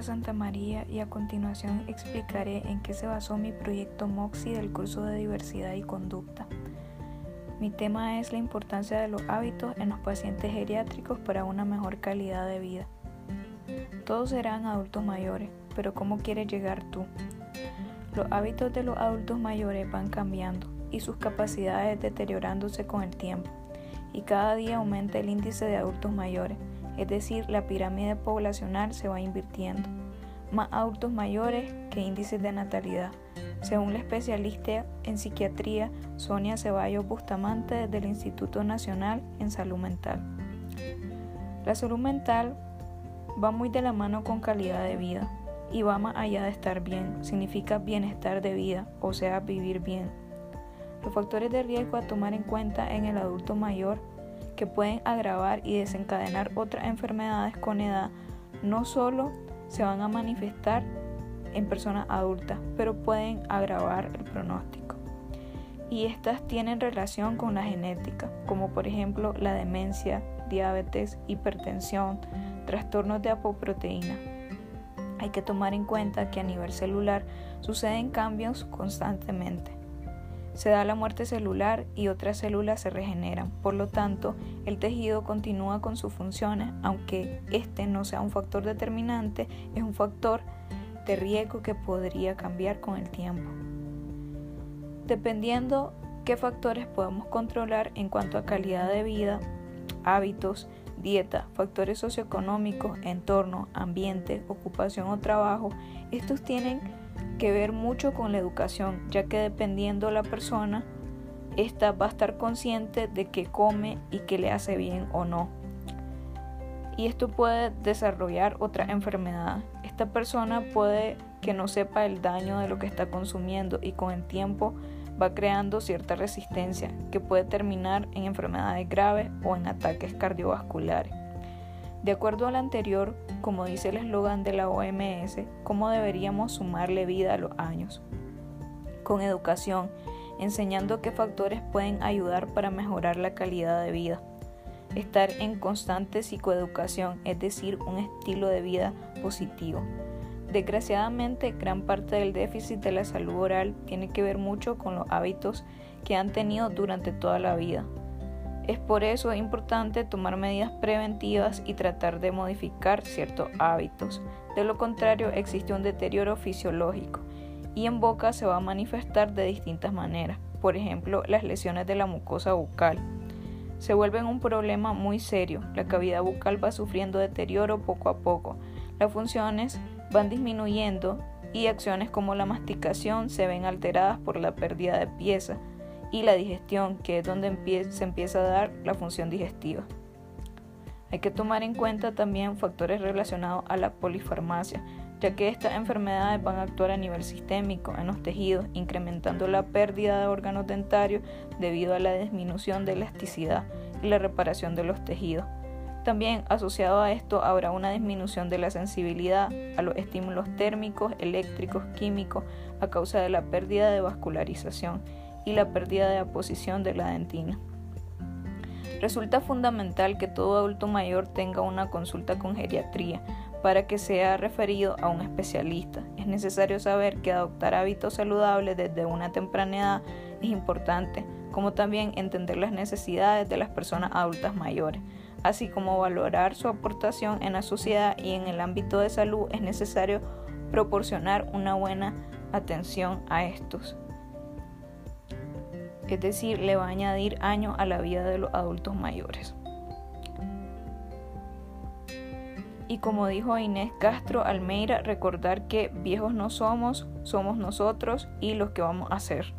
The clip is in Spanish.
Andrea Santamaría y a continuación explicaré en qué se basó mi proyecto MOXI del curso de diversidad y conducta. Mi tema es la importancia de los hábitos en los pacientes geriátricos para una mejor calidad de vida. Todos serán adultos mayores, pero ¿cómo quieres llegar tú? Los hábitos de los adultos mayores van cambiando y sus capacidades deteriorándose con el tiempo, y cada día aumenta el índice de adultos mayores es decir, la pirámide poblacional se va invirtiendo. Más adultos mayores que índices de natalidad. Según la especialista en psiquiatría Sonia Ceballos Bustamante del Instituto Nacional en Salud Mental. La salud mental va muy de la mano con calidad de vida y va más allá de estar bien, significa bienestar de vida, o sea, vivir bien. Los factores de riesgo a tomar en cuenta en el adulto mayor que pueden agravar y desencadenar otras enfermedades con edad no solo se van a manifestar en personas adultas, pero pueden agravar el pronóstico. Y estas tienen relación con la genética, como por ejemplo la demencia, diabetes, hipertensión, trastornos de apoproteína. Hay que tomar en cuenta que a nivel celular suceden cambios constantemente se da la muerte celular y otras células se regeneran. Por lo tanto, el tejido continúa con sus funciones, aunque este no sea un factor determinante, es un factor de riesgo que podría cambiar con el tiempo. Dependiendo qué factores podemos controlar en cuanto a calidad de vida, hábitos, dieta, factores socioeconómicos, entorno, ambiente, ocupación o trabajo, estos tienen que ver mucho con la educación, ya que dependiendo la persona, esta va a estar consciente de que come y que le hace bien o no. Y esto puede desarrollar otra enfermedad. Esta persona puede que no sepa el daño de lo que está consumiendo y con el tiempo va creando cierta resistencia que puede terminar en enfermedades graves o en ataques cardiovasculares. De acuerdo al anterior, como dice el eslogan de la OMS, ¿cómo deberíamos sumarle vida a los años? Con educación, enseñando qué factores pueden ayudar para mejorar la calidad de vida. Estar en constante psicoeducación, es decir, un estilo de vida positivo. Desgraciadamente, gran parte del déficit de la salud oral tiene que ver mucho con los hábitos que han tenido durante toda la vida, es por eso importante tomar medidas preventivas y tratar de modificar ciertos hábitos. De lo contrario, existe un deterioro fisiológico y en boca se va a manifestar de distintas maneras. Por ejemplo, las lesiones de la mucosa bucal. Se vuelven un problema muy serio. La cavidad bucal va sufriendo deterioro poco a poco. Las funciones van disminuyendo y acciones como la masticación se ven alteradas por la pérdida de pieza y la digestión, que es donde se empieza a dar la función digestiva. Hay que tomar en cuenta también factores relacionados a la polifarmacia, ya que estas enfermedades van a actuar a nivel sistémico en los tejidos, incrementando la pérdida de órganos dentarios debido a la disminución de elasticidad y la reparación de los tejidos. También asociado a esto habrá una disminución de la sensibilidad a los estímulos térmicos, eléctricos, químicos a causa de la pérdida de vascularización y la pérdida de posición de la dentina. Resulta fundamental que todo adulto mayor tenga una consulta con geriatría para que sea referido a un especialista. Es necesario saber que adoptar hábitos saludables desde una temprana edad es importante, como también entender las necesidades de las personas adultas mayores, así como valorar su aportación en la sociedad y en el ámbito de salud es necesario proporcionar una buena atención a estos es decir, le va a añadir años a la vida de los adultos mayores. Y como dijo Inés Castro Almeida, recordar que viejos no somos, somos nosotros y los que vamos a ser.